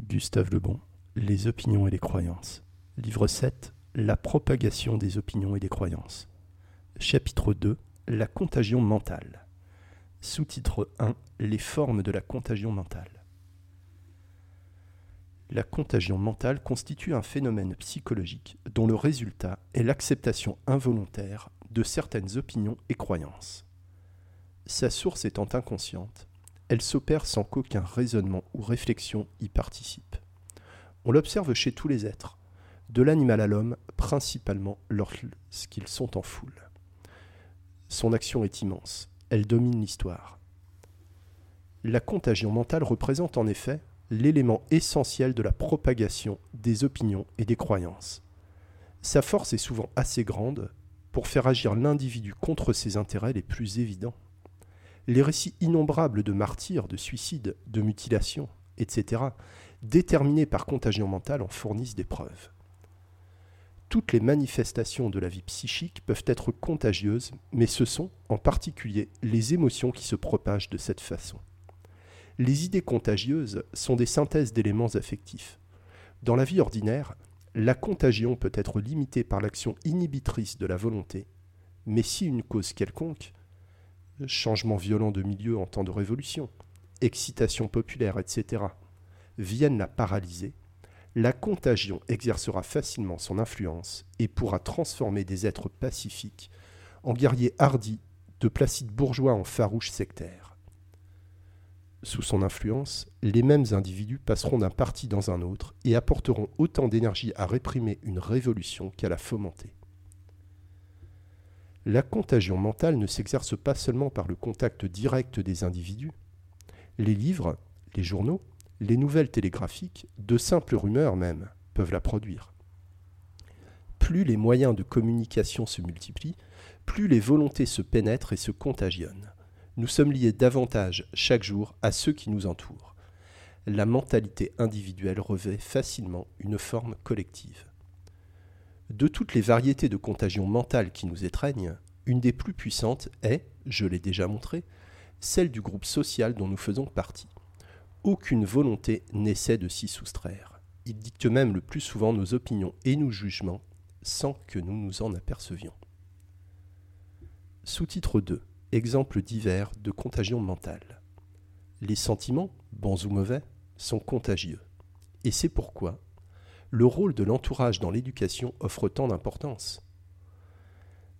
Gustave Lebon, Les opinions et les croyances. Livre 7, La propagation des opinions et des croyances. Chapitre 2, La contagion mentale. Sous-titre 1, Les formes de la contagion mentale. La contagion mentale constitue un phénomène psychologique dont le résultat est l'acceptation involontaire de certaines opinions et croyances. Sa source étant inconsciente, elle s'opère sans qu'aucun raisonnement ou réflexion y participe. On l'observe chez tous les êtres, de l'animal à l'homme, principalement lorsqu'ils sont en foule. Son action est immense, elle domine l'histoire. La contagion mentale représente en effet l'élément essentiel de la propagation des opinions et des croyances. Sa force est souvent assez grande pour faire agir l'individu contre ses intérêts les plus évidents les récits innombrables de martyrs, de suicides, de mutilations, etc., déterminés par contagion mentale, en fournissent des preuves. Toutes les manifestations de la vie psychique peuvent être contagieuses, mais ce sont en particulier les émotions qui se propagent de cette façon. Les idées contagieuses sont des synthèses d'éléments affectifs. Dans la vie ordinaire, la contagion peut être limitée par l'action inhibitrice de la volonté, mais si une cause quelconque, changement violent de milieu en temps de révolution, excitation populaire, etc., viennent la paralyser, la contagion exercera facilement son influence et pourra transformer des êtres pacifiques en guerriers hardis, de placides bourgeois en farouches sectaires. Sous son influence, les mêmes individus passeront d'un parti dans un autre et apporteront autant d'énergie à réprimer une révolution qu'à la fomenter. La contagion mentale ne s'exerce pas seulement par le contact direct des individus. Les livres, les journaux, les nouvelles télégraphiques, de simples rumeurs même, peuvent la produire. Plus les moyens de communication se multiplient, plus les volontés se pénètrent et se contagionnent. Nous sommes liés davantage chaque jour à ceux qui nous entourent. La mentalité individuelle revêt facilement une forme collective. De toutes les variétés de contagion mentale qui nous étreignent, une des plus puissantes est, je l'ai déjà montré, celle du groupe social dont nous faisons partie. Aucune volonté n'essaie de s'y soustraire. Il dicte même le plus souvent nos opinions et nos jugements sans que nous nous en apercevions. Sous-titre 2. Exemples divers de contagion mentale. Les sentiments, bons ou mauvais, sont contagieux. Et c'est pourquoi le rôle de l'entourage dans l'éducation offre tant d'importance.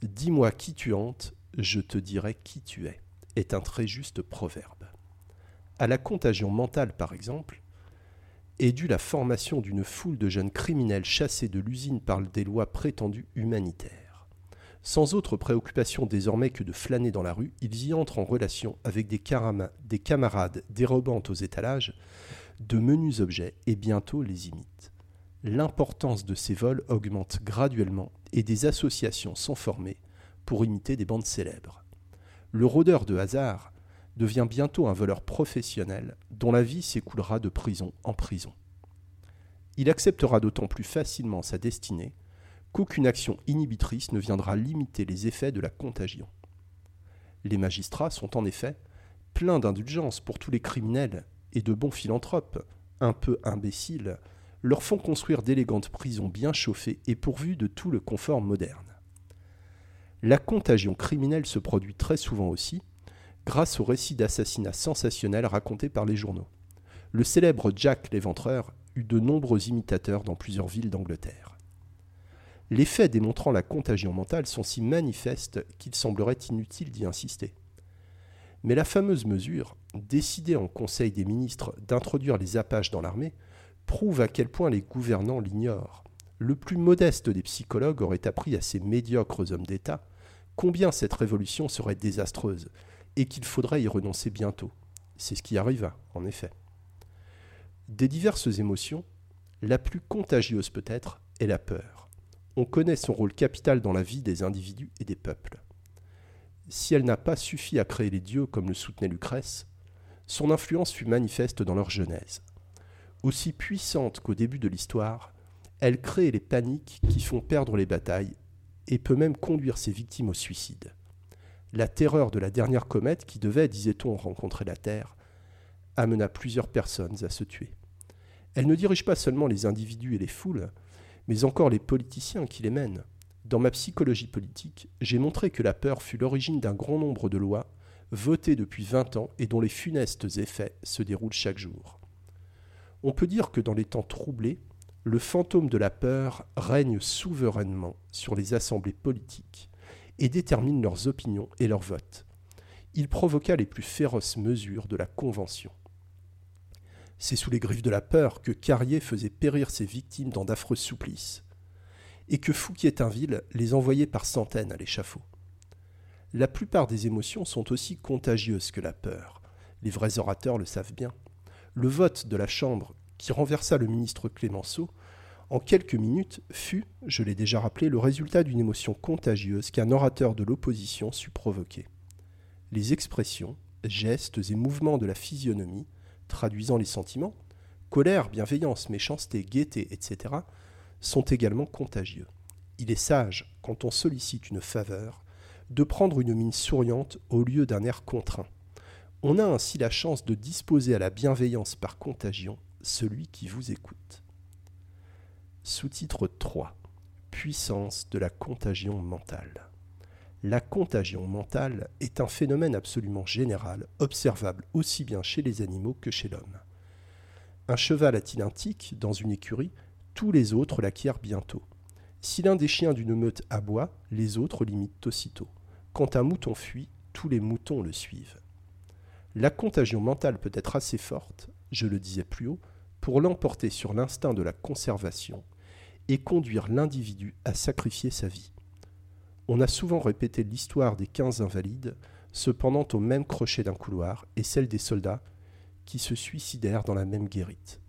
Dis-moi qui tu hantes, je te dirai qui tu es, est un très juste proverbe. À la contagion mentale, par exemple, est due la formation d'une foule de jeunes criminels chassés de l'usine par des lois prétendues humanitaires. Sans autre préoccupation désormais que de flâner dans la rue, ils y entrent en relation avec des, des camarades dérobant aux étalages de menus objets et bientôt les imitent l'importance de ces vols augmente graduellement et des associations sont formées pour imiter des bandes célèbres. Le rôdeur de hasard devient bientôt un voleur professionnel dont la vie s'écoulera de prison en prison. Il acceptera d'autant plus facilement sa destinée qu'aucune action inhibitrice ne viendra limiter les effets de la contagion. Les magistrats sont en effet pleins d'indulgence pour tous les criminels et de bons philanthropes, un peu imbéciles, leur font construire d'élégantes prisons bien chauffées et pourvues de tout le confort moderne. La contagion criminelle se produit très souvent aussi grâce aux récits d'assassinats sensationnels racontés par les journaux. Le célèbre Jack l'éventreur eut de nombreux imitateurs dans plusieurs villes d'Angleterre. Les faits démontrant la contagion mentale sont si manifestes qu'il semblerait inutile d'y insister. Mais la fameuse mesure, décidée en Conseil des ministres d'introduire les apaches dans l'armée, prouve à quel point les gouvernants l'ignorent. Le plus modeste des psychologues aurait appris à ces médiocres hommes d'État combien cette révolution serait désastreuse et qu'il faudrait y renoncer bientôt. C'est ce qui arriva, en effet. Des diverses émotions, la plus contagieuse peut-être est la peur. On connaît son rôle capital dans la vie des individus et des peuples. Si elle n'a pas suffi à créer les dieux comme le soutenait Lucrèce, son influence fut manifeste dans leur genèse. Aussi puissante qu'au début de l'histoire, elle crée les paniques qui font perdre les batailles et peut même conduire ses victimes au suicide. La terreur de la dernière comète qui devait, disait-on, rencontrer la Terre, amena plusieurs personnes à se tuer. Elle ne dirige pas seulement les individus et les foules, mais encore les politiciens qui les mènent. Dans ma psychologie politique, j'ai montré que la peur fut l'origine d'un grand nombre de lois votées depuis 20 ans et dont les funestes effets se déroulent chaque jour. On peut dire que dans les temps troublés, le fantôme de la peur règne souverainement sur les assemblées politiques et détermine leurs opinions et leurs votes. Il provoqua les plus féroces mesures de la Convention. C'est sous les griffes de la peur que Carrier faisait périr ses victimes dans d'affreux supplices, et que Fouquier-Tinville les envoyait par centaines à l'échafaud. La plupart des émotions sont aussi contagieuses que la peur. Les vrais orateurs le savent bien. Le vote de la Chambre qui renversa le ministre Clémenceau, en quelques minutes, fut, je l'ai déjà rappelé, le résultat d'une émotion contagieuse qu'un orateur de l'opposition sut provoquer. Les expressions, gestes et mouvements de la physionomie, traduisant les sentiments, colère, bienveillance, méchanceté, gaieté, etc., sont également contagieux. Il est sage, quand on sollicite une faveur, de prendre une mine souriante au lieu d'un air contraint. On a ainsi la chance de disposer à la bienveillance par contagion celui qui vous écoute. Sous-titre 3. Puissance de la contagion mentale. La contagion mentale est un phénomène absolument général, observable aussi bien chez les animaux que chez l'homme. Un cheval a-t-il un tic dans une écurie, tous les autres l'acquièrent bientôt. Si l'un des chiens d'une meute aboie, les autres l'imitent aussitôt. Quand un mouton fuit, tous les moutons le suivent. La contagion mentale peut être assez forte, je le disais plus haut, pour l'emporter sur l'instinct de la conservation et conduire l'individu à sacrifier sa vie. On a souvent répété l'histoire des quinze invalides, cependant au même crochet d'un couloir, et celle des soldats qui se suicidèrent dans la même guérite.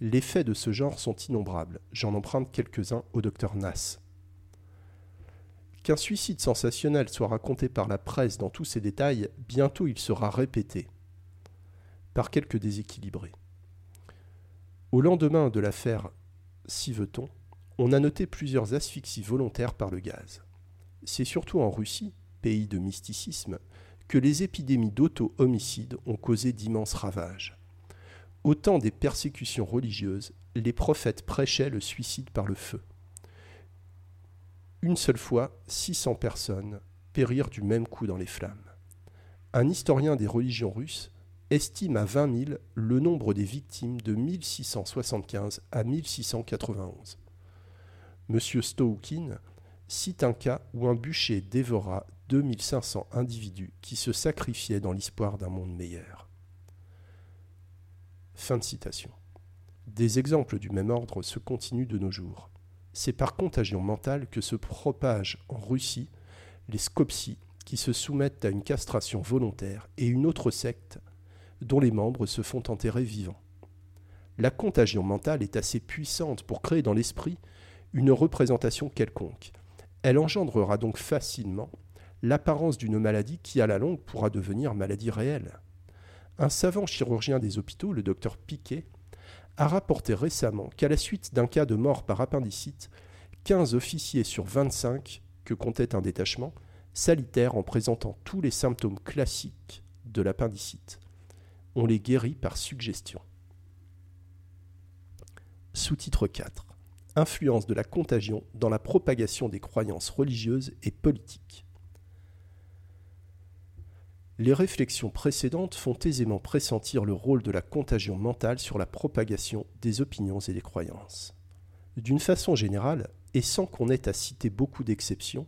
Les faits de ce genre sont innombrables, j'en emprunte quelques-uns au docteur Nass. Qu'un suicide sensationnel soit raconté par la presse dans tous ses détails, bientôt il sera répété par quelques déséquilibrés. Au lendemain de l'affaire Siveton, on a noté plusieurs asphyxies volontaires par le gaz. C'est surtout en Russie, pays de mysticisme, que les épidémies d'auto-homicide ont causé d'immenses ravages. Au temps des persécutions religieuses, les prophètes prêchaient le suicide par le feu. Une seule fois, 600 personnes périrent du même coup dans les flammes. Un historien des religions russes estime à 20 000 le nombre des victimes de 1675 à 1691. M. Stowkin cite un cas où un bûcher dévora 2500 individus qui se sacrifiaient dans l'espoir d'un monde meilleur. Fin de citation. Des exemples du même ordre se continuent de nos jours. C'est par contagion mentale que se propagent en Russie les scopsies qui se soumettent à une castration volontaire et une autre secte dont les membres se font enterrer vivants. La contagion mentale est assez puissante pour créer dans l'esprit une représentation quelconque. Elle engendrera donc facilement l'apparence d'une maladie qui à la longue pourra devenir maladie réelle. Un savant chirurgien des hôpitaux, le docteur Piquet, a rapporté récemment qu'à la suite d'un cas de mort par appendicite, 15 officiers sur 25 que comptait un détachement salitèrent en présentant tous les symptômes classiques de l'appendicite on les guérit par suggestion. Sous-titre 4. Influence de la contagion dans la propagation des croyances religieuses et politiques. Les réflexions précédentes font aisément pressentir le rôle de la contagion mentale sur la propagation des opinions et des croyances. D'une façon générale, et sans qu'on ait à citer beaucoup d'exceptions,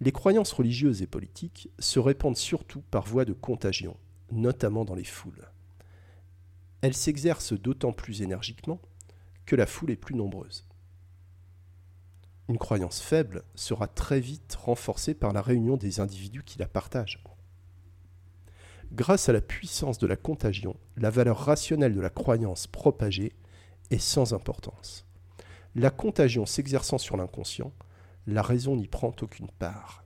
les croyances religieuses et politiques se répandent surtout par voie de contagion, notamment dans les foules elle s'exerce d'autant plus énergiquement que la foule est plus nombreuse. Une croyance faible sera très vite renforcée par la réunion des individus qui la partagent. Grâce à la puissance de la contagion, la valeur rationnelle de la croyance propagée est sans importance. La contagion s'exerçant sur l'inconscient, la raison n'y prend aucune part.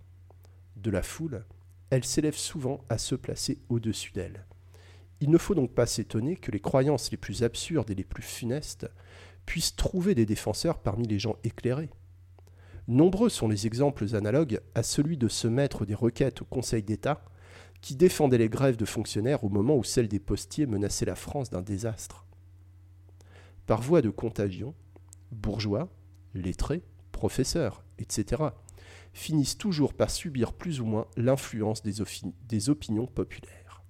De la foule, elle s'élève souvent à se placer au-dessus d'elle. Il ne faut donc pas s'étonner que les croyances les plus absurdes et les plus funestes puissent trouver des défenseurs parmi les gens éclairés. Nombreux sont les exemples analogues à celui de ce maître des requêtes au Conseil d'État qui défendait les grèves de fonctionnaires au moment où celle des postiers menaçait la France d'un désastre. par voie de contagion, bourgeois, lettrés, professeurs, etc., finissent toujours par subir plus ou moins l'influence des, des, opinions populaires.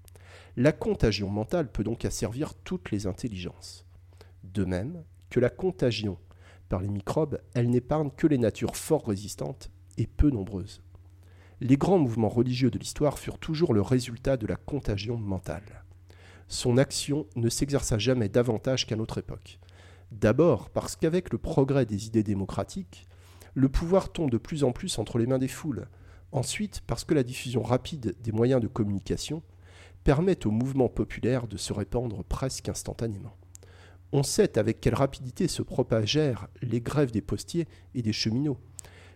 La contagion mentale peut donc asservir toutes les intelligences. De même que la contagion par les microbes, elle n'épargne que les natures fort résistantes et peu nombreuses. Les grands mouvements religieux de l'histoire furent toujours le résultat de la contagion mentale. Son action ne s'exerça jamais davantage qu'à notre époque. D'abord parce qu'avec le progrès des idées démocratiques, le pouvoir tombe de plus en plus entre les mains des foules. Ensuite parce que la diffusion rapide des moyens de communication permet au mouvement populaire de se répandre presque instantanément. On sait avec quelle rapidité se propagèrent les grèves des postiers et des cheminots,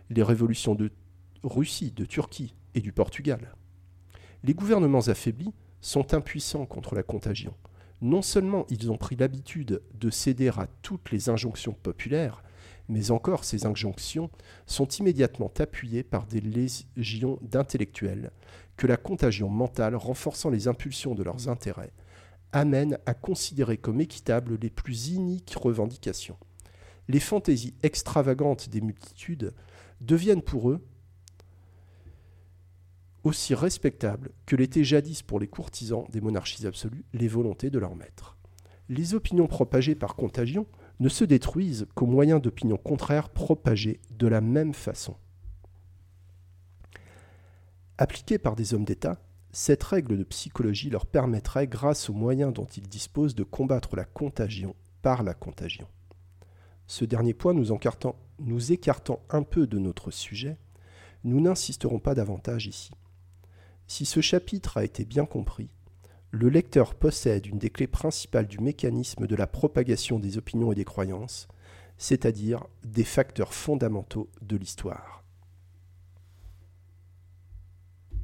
les révolutions de Russie, de Turquie et du Portugal. Les gouvernements affaiblis sont impuissants contre la contagion. Non seulement ils ont pris l'habitude de céder à toutes les injonctions populaires, mais encore ces injonctions sont immédiatement appuyées par des légions d'intellectuels que la contagion mentale, renforçant les impulsions de leurs intérêts, amène à considérer comme équitables les plus iniques revendications. Les fantaisies extravagantes des multitudes deviennent pour eux aussi respectables que l'étaient jadis pour les courtisans des monarchies absolues les volontés de leurs maîtres. Les opinions propagées par contagion ne se détruisent qu'au moyen d'opinions contraires propagées de la même façon. Appliquée par des hommes d'État, cette règle de psychologie leur permettrait, grâce aux moyens dont ils disposent, de combattre la contagion par la contagion. Ce dernier point nous, nous écartant un peu de notre sujet, nous n'insisterons pas davantage ici. Si ce chapitre a été bien compris, le lecteur possède une des clés principales du mécanisme de la propagation des opinions et des croyances, c'est-à-dire des facteurs fondamentaux de l'histoire.